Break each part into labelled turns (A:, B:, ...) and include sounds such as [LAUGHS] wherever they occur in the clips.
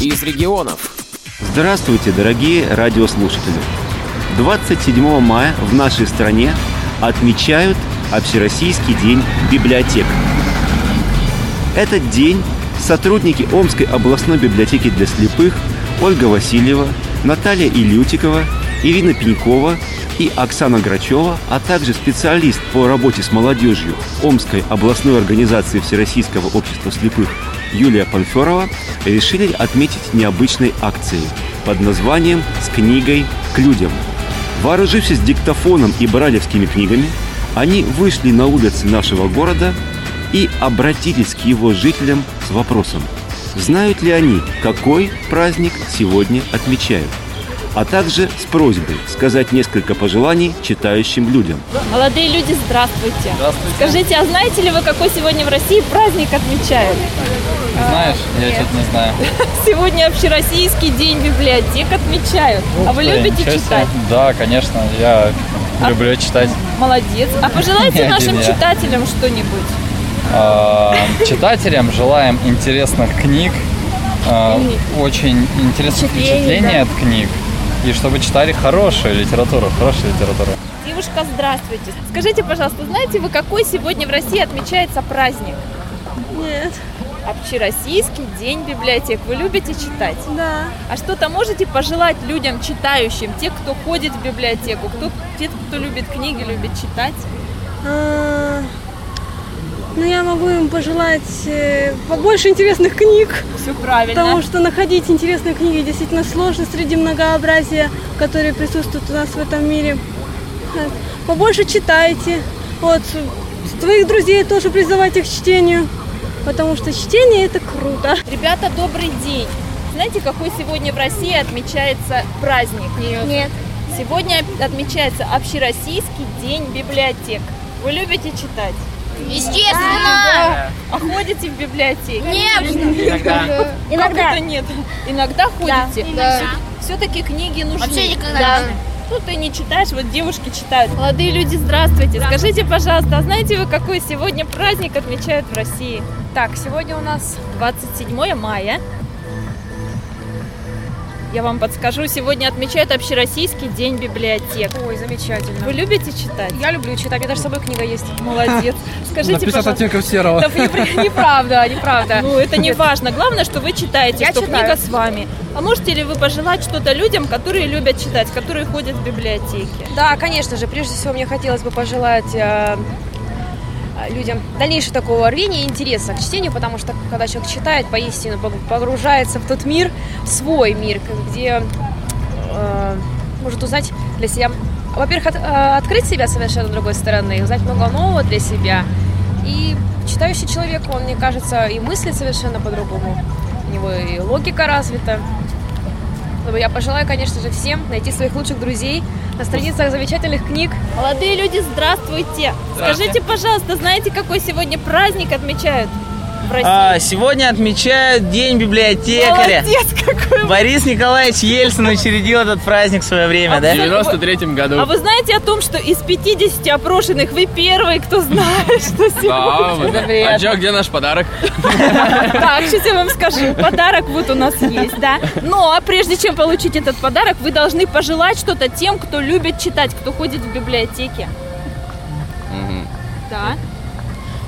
A: из регионов.
B: Здравствуйте, дорогие радиослушатели! 27 мая в нашей стране отмечают Общероссийский день библиотек. Этот день сотрудники Омской областной библиотеки для слепых Ольга Васильева, Наталья Илютикова, Ирина Пенькова и Оксана Грачева, а также специалист по работе с молодежью Омской областной организации Всероссийского общества слепых Юлия Панферова решили отметить необычной акцией под названием «С книгой к людям». Вооружившись диктофоном и бралевскими книгами, они вышли на улицы нашего города и обратились к его жителям с вопросом, знают ли они, какой праздник сегодня отмечают – а также с просьбой сказать несколько пожеланий читающим людям.
C: Молодые люди, здравствуйте.
D: Здравствуйте.
C: Скажите, а знаете ли вы, какой сегодня в России праздник отмечают?
D: Знаешь, я что-то не знаю. [LAUGHS]
C: Сегодня общероссийский день библиотек отмечают. А вы
D: ты,
C: любите читать?
D: Да, конечно, я люблю читать.
C: Молодец. А пожелайте [LAUGHS] нашим читателям что-нибудь.
D: А, Читателям желаем интересных книг, а, очень интересных
C: Впечатлений,
D: впечатлений от книг. И чтобы читали хорошую литературу, хорошую литературу.
C: Девушка, здравствуйте. Скажите, пожалуйста, знаете вы, какой сегодня в России отмечается праздник?
E: Нет.
C: Общероссийский день библиотек. Вы любите читать?
E: Да.
C: А что-то можете пожелать людям читающим, те, кто ходит в библиотеку, кто, те, кто любит книги, любит читать?
E: А, Ну, я могу им пожелать э, побольше интересных книг,
C: Все правильно.
E: потому что находить интересные книги действительно сложно среди многообразия, которые присутствуют у нас в этом мире. Побольше читайте. Вот, своих друзей тоже призывайте к чтению, потому что чтение это круто.
C: Ребята, добрый день. Знаете, какой сегодня в России отмечается праздник?
E: Нет.
C: Сегодня отмечается Общероссийский день библиотек. Вы любите читать?
F: Естественно!
C: А ходите в библиотеки?
F: Нет!
C: Как
F: Иногда.
C: это нет? Иногда ходите?
F: Да.
C: Все-таки книги нужны.
F: Вообще никогда
C: Да. Ну, ты не читаешь, вот девушки читают. Молодые люди, здравствуйте. Скажите, пожалуйста, а знаете вы, какой сегодня праздник отмечают в России? Так, сегодня у нас 27 мая. Я вам подскажу, сегодня отмечают Общероссийский день библиотек.
G: Ой, замечательно.
C: Вы любите читать?
G: Я люблю читать, у меня даже с собой книга есть. [LAUGHS]
C: Молодец. Скажите,
D: На 50
C: пожалуйста.
D: оттенков серого.
G: Да, не- [LAUGHS] неправда, неправда.
C: Ну, это не важно. Главное, что вы читаете,
G: Я
C: что
G: читаю.
C: книга с вами. А можете ли вы пожелать что-то людям, которые любят читать, которые ходят в библиотеки?
G: Да, конечно же, прежде всего мне хотелось бы пожелать э, людям дальнейшего такого рвения и интереса к чтению, потому что когда человек читает, поистину пог- погружается в тот мир, в свой мир, где э, может узнать для себя, во-первых, от- э, открыть себя совершенно другой стороны, узнать много нового для себя. И читающий человек, он, мне кажется, и мыслит совершенно по-другому. У него и логика развита. Я пожелаю, конечно же, всем найти своих лучших друзей на страницах замечательных книг.
C: Молодые люди, здравствуйте. Скажите, пожалуйста, знаете, какой сегодня праздник отмечают?
H: А, сегодня отмечают День библиотекаря.
C: Молодец какой!
H: Борис Николаевич Ельцин учредил этот праздник в свое время, да?
A: В 93-м году.
C: А вы знаете о том, что из 50 опрошенных вы первый, кто знает, что
A: Да,
C: сегодня?
A: вот. а чё, где наш подарок?
C: Так, сейчас я вам скажу. Подарок вот у нас есть, да. Но прежде чем получить этот подарок, вы должны пожелать что-то тем, кто любит читать, кто ходит в библиотеке. Да.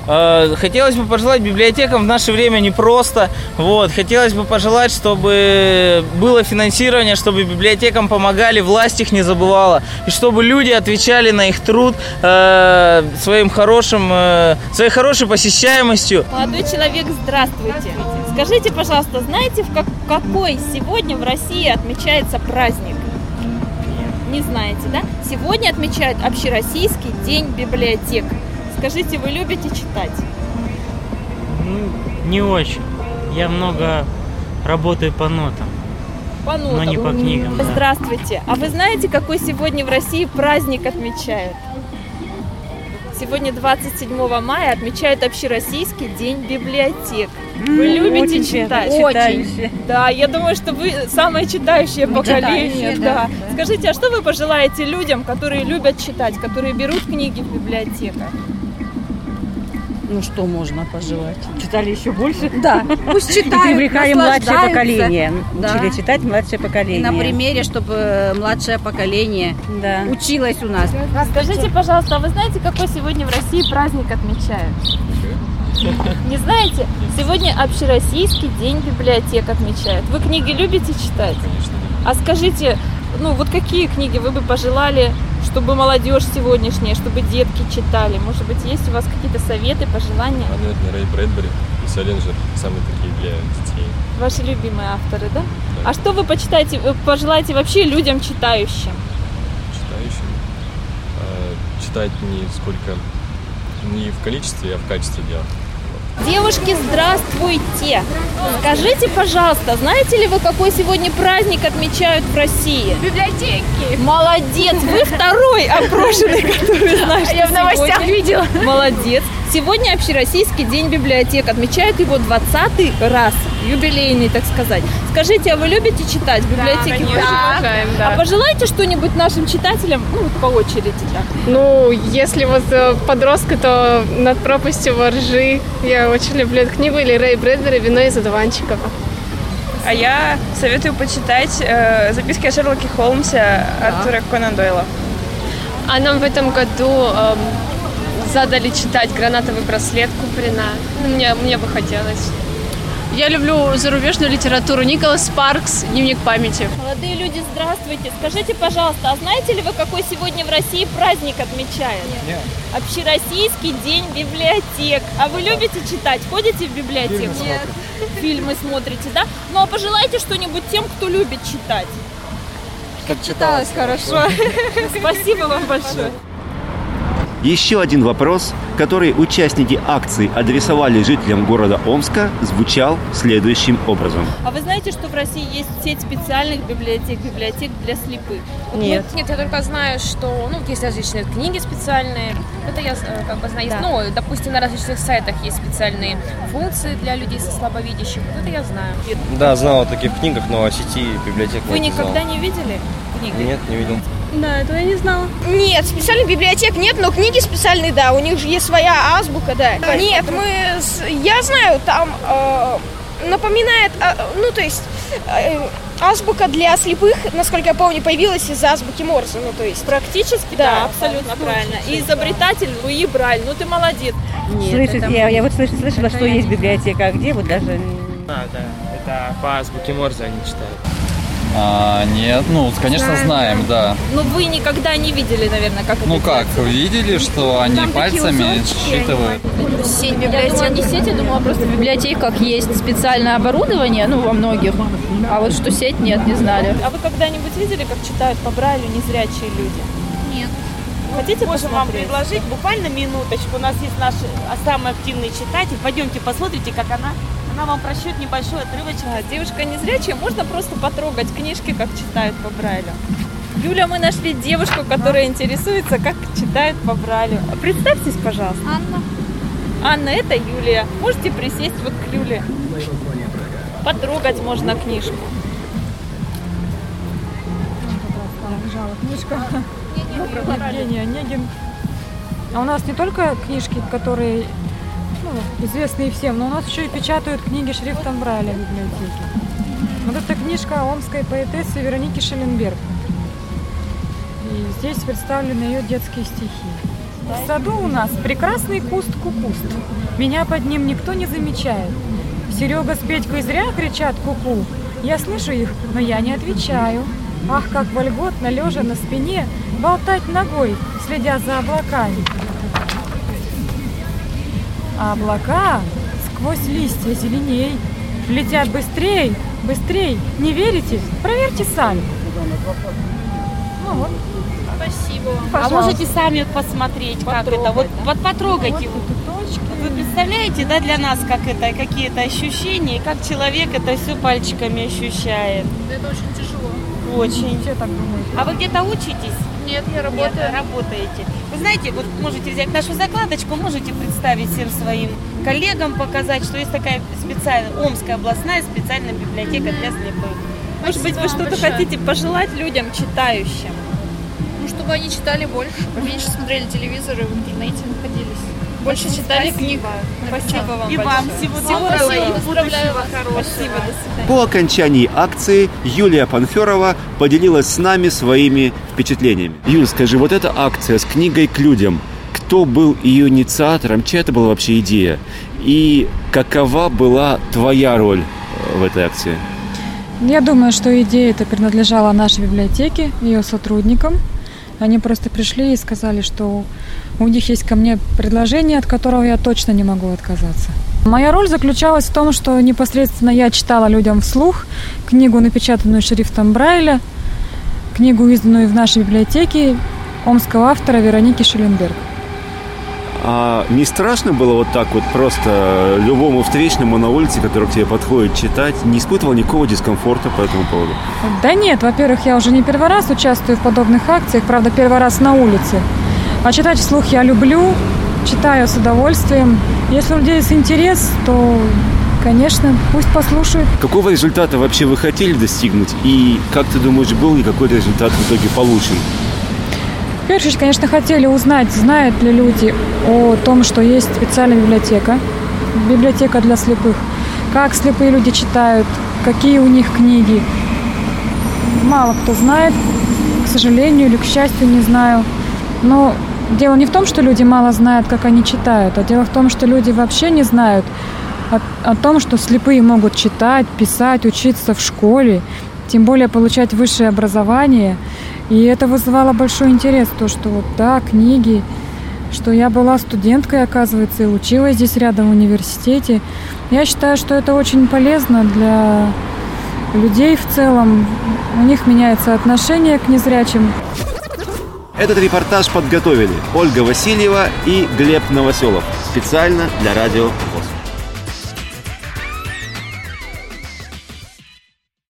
H: Э, Хотелось бы пожелать библиотекам в наше время непросто. Вот. Хотелось бы пожелать, чтобы было финансирование, чтобы библиотекам помогали, власть их не забывала. И чтобы люди отвечали на их труд э, своим хорошим, э, своей хорошей посещаемостью.
C: Молодой человек, здравствуйте. Скажите, пожалуйста, знаете, в как- какой сегодня в России отмечается праздник? Не знаете, да? Сегодня отмечают Общероссийский день библиотек. Скажите, вы любите читать?
I: Ну, не очень. Я много работаю по нотам,
C: По
I: но
C: нотам.
I: не по книгам. да.
C: Здравствуйте. А вы знаете, какой сегодня в России праздник отмечают? Сегодня 27 мая отмечают Общероссийский день библиотек. Вы любите читать?
F: Очень.
C: Да, я думаю, что вы самое читающее поколение. да. Скажите, а что вы пожелаете людям, которые любят читать, которые берут книги в библиотеках?
J: Ну что можно пожелать? Читали еще больше?
K: Да, [LAUGHS] пусть
J: И
K: читают,
J: привлекали младшее поколение.
K: Да.
J: Учили читать младшее поколение.
K: На примере, чтобы младшее поколение
J: Да.
K: училось у нас.
C: Скажите, пожалуйста, а вы знаете, какой сегодня в России праздник отмечают? Не знаете? Сегодня общероссийский день библиотек отмечают. Вы книги любите читать?
L: Конечно.
C: А скажите, ну вот какие книги вы бы пожелали, чтобы молодежь сегодняшняя, чтобы детки читали? Может быть, есть у вас какие-то советы, пожелания?
L: А, наверное, Рэй Брэдбери и Саленджер самые такие для детей.
C: Ваши любимые авторы, да? А что вы почитаете, пожелаете вообще людям читающим?
L: читающим. А, читать не сколько, не в количестве, а в качестве дела.
C: Девушки, здравствуйте! Скажите, пожалуйста, знаете ли вы, какой сегодня праздник отмечают в России?
F: Библиотеки.
C: Молодец! Вы второй опрошенный, который [LAUGHS] знает, что
F: Я в новостях
C: сегодня-
F: видела.
C: Молодец! Сегодня Общероссийский день библиотек. Отмечают его 20 раз. Юбилейный, так сказать. Скажите, а вы любите читать в библиотеке?
F: конечно,
C: ходите?
F: обожаем, да.
C: А пожелайте что-нибудь нашим читателям, ну, вот по очереди так.
M: Ну, если вот э, подростка, то «Над пропастью воржи». Я очень люблю эту книгу. Или Рэй Брэдбери «Вино из одуванчиков».
N: А я советую почитать э, записки о Шерлоке Холмсе Артура Конан Дойла.
M: А нам в этом году эм, задали читать «Гранатовый браслет» Куприна. Ну, мне, мне бы хотелось. Я люблю зарубежную литературу. Николас Спаркс «Дневник памяти».
C: Молодые люди, здравствуйте. Скажите, пожалуйста, а знаете ли вы, какой сегодня в России праздник отмечают?
D: Нет.
C: Общероссийский день библиотек. А вы любите читать? Ходите в библиотеку?
D: Фильмы Нет.
C: Фильмы смотрите, да? Ну а пожелайте что-нибудь тем, кто любит читать.
D: Как
C: Читалось хорошо. Спасибо вам большое.
B: Еще один вопрос, который участники акции адресовали жителям города Омска, звучал следующим образом.
C: А вы знаете, что в России есть сеть специальных библиотек, библиотек для слепых? Вот
G: Нет. Нет, я только знаю, что ну, есть различные книги специальные. Это я э, как бы знаю.
C: Да.
G: Ну, допустим, на различных сайтах есть специальные функции для людей со слабовидящих. Вот это я знаю.
O: Да, знал о таких книгах, но о сети библиотек
C: Вы
O: нет, не знал.
C: никогда не видели книги?
O: Нет, не видел.
E: Да, этого я не знала.
F: Нет, специальных библиотек нет, но книги специальные, да, у них же есть своя азбука, да. Нет, мы, с- я знаю, там э, напоминает, э, ну то есть э, азбука для слепых, насколько я помню, появилась из азбуки Морзе, ну то есть.
C: Практически, да, абсолютно правильно. И изобретатель Луи Браль, ну ты молодец.
J: Слышите, я, я вот слыш- слышала, что есть библиотека, а где вот даже...
P: А, да, это по азбуке Морзе они читают.
D: А, нет, ну, конечно,
C: Знаем,
D: знаем, да.
C: Но вы никогда не видели, наверное, как
D: Ну
C: это
D: как,
C: делается.
D: видели, что они
C: Там
D: пальцами считывают?
Q: Сеть библиотек. Я думала, не сеть, я думала, просто в библиотеках есть специальное оборудование, ну, во многих. А вот что сеть, нет, не знали.
C: А вы когда-нибудь видели, как читают по Брайлю незрячие люди?
Q: Нет.
C: Хотите
R: Можем вам предложить буквально минуточку. У нас есть наш а, самый активный читатель. Пойдемте посмотрите, как она. Она вам прочтет небольшой отрывочек.
C: Да, девушка незрячая, можно просто потрогать книжки, как читают по Брайлю. Юля, мы нашли девушку, которая интересуется, как читают по Брайлю. Представьтесь, пожалуйста.
Q: Анна.
C: Анна, это Юлия. Можете присесть вот к Юле. Потрогать можно книжку.
S: Лежала книжка. Евгений Онегин. А у нас не только книжки, которые известные всем, но у нас еще и печатают книги шрифтом Брайля в библиотеке. Вот эта книжка омской поэтессы Вероники Шелленберг. И здесь представлены ее детские стихи. В саду у нас прекрасный куст кукуст. Меня под ним никто не замечает. Серега с Петькой зря кричат куку. Я слышу их, но я не отвечаю. Ах, как вольготно, лежа на спине, болтать ногой, следя за облаками. А облака сквозь листья зеленей летят быстрей, быстрей. Не верите? Проверьте сами. Ну вот.
R: Спасибо вам. А
S: Пожалуйста.
R: можете сами посмотреть, как это. Вот, вот потрогайте. Вы представляете, да, для нас, как это, какие-то ощущения, как человек это все пальчиками ощущает.
M: Это очень тяжело.
R: Очень.
S: Все так думают.
R: А вы где-то учитесь?
M: Нет, я работаю.
R: Нет, работаете. Вы знаете, вот можете взять нашу закладочку, можете представить всем своим коллегам, показать, что есть такая специальная Омская областная специальная библиотека для слепых.
C: Может быть, вы что-то хотите пожелать людям, читающим?
Q: Ну, чтобы они читали больше, поменьше смотрели телевизор и в интернете находились.
M: Больше читали книг. Спасибо вам
R: И вам всего доброго и
M: Поздравляю вас.
R: хорошего.
M: Спасибо, до свидания.
B: По окончании акции Юлия Панферова поделилась с нами своими впечатлениями. Юль, скажи, вот эта акция с книгой к людям, кто был ее инициатором, чья это была вообще идея? И какова была твоя роль э, в этой акции?
S: Я думаю, что идея эта принадлежала нашей библиотеке, ее сотрудникам. Они просто пришли и сказали, что у них есть ко мне предложение, от которого я точно не могу отказаться. Моя роль заключалась в том, что непосредственно я читала людям вслух книгу, напечатанную шрифтом Брайля, книгу, изданную в нашей библиотеке омского автора Вероники Шелленберг.
B: А не страшно было вот так вот просто любому встречному на улице, который к тебе подходит, читать? Не испытывал никакого дискомфорта по этому поводу?
S: Да нет, во-первых, я уже не первый раз участвую в подобных акциях, правда, первый раз на улице. А читать вслух я люблю, читаю с удовольствием. Если у людей есть интерес, то, конечно, пусть послушают.
B: Какого результата вообще вы хотели достигнуть? И как ты думаешь, был ли какой-то результат в итоге получен?
S: Первую очередь, конечно, хотели узнать, знают ли люди о том, что есть специальная библиотека, библиотека для слепых, как слепые люди читают, какие у них книги. Мало кто знает, к сожалению или к счастью, не знаю. Но дело не в том, что люди мало знают, как они читают, а дело в том, что люди вообще не знают о, о том, что слепые могут читать, писать, учиться в школе, тем более получать высшее образование. И это вызывало большой интерес, то, что вот да, книги, что я была студенткой, оказывается, и училась здесь рядом в университете. Я считаю, что это очень полезно для людей в целом. У них меняется отношение к незрячим.
B: Этот репортаж подготовили Ольга Васильева и Глеб Новоселов специально для радио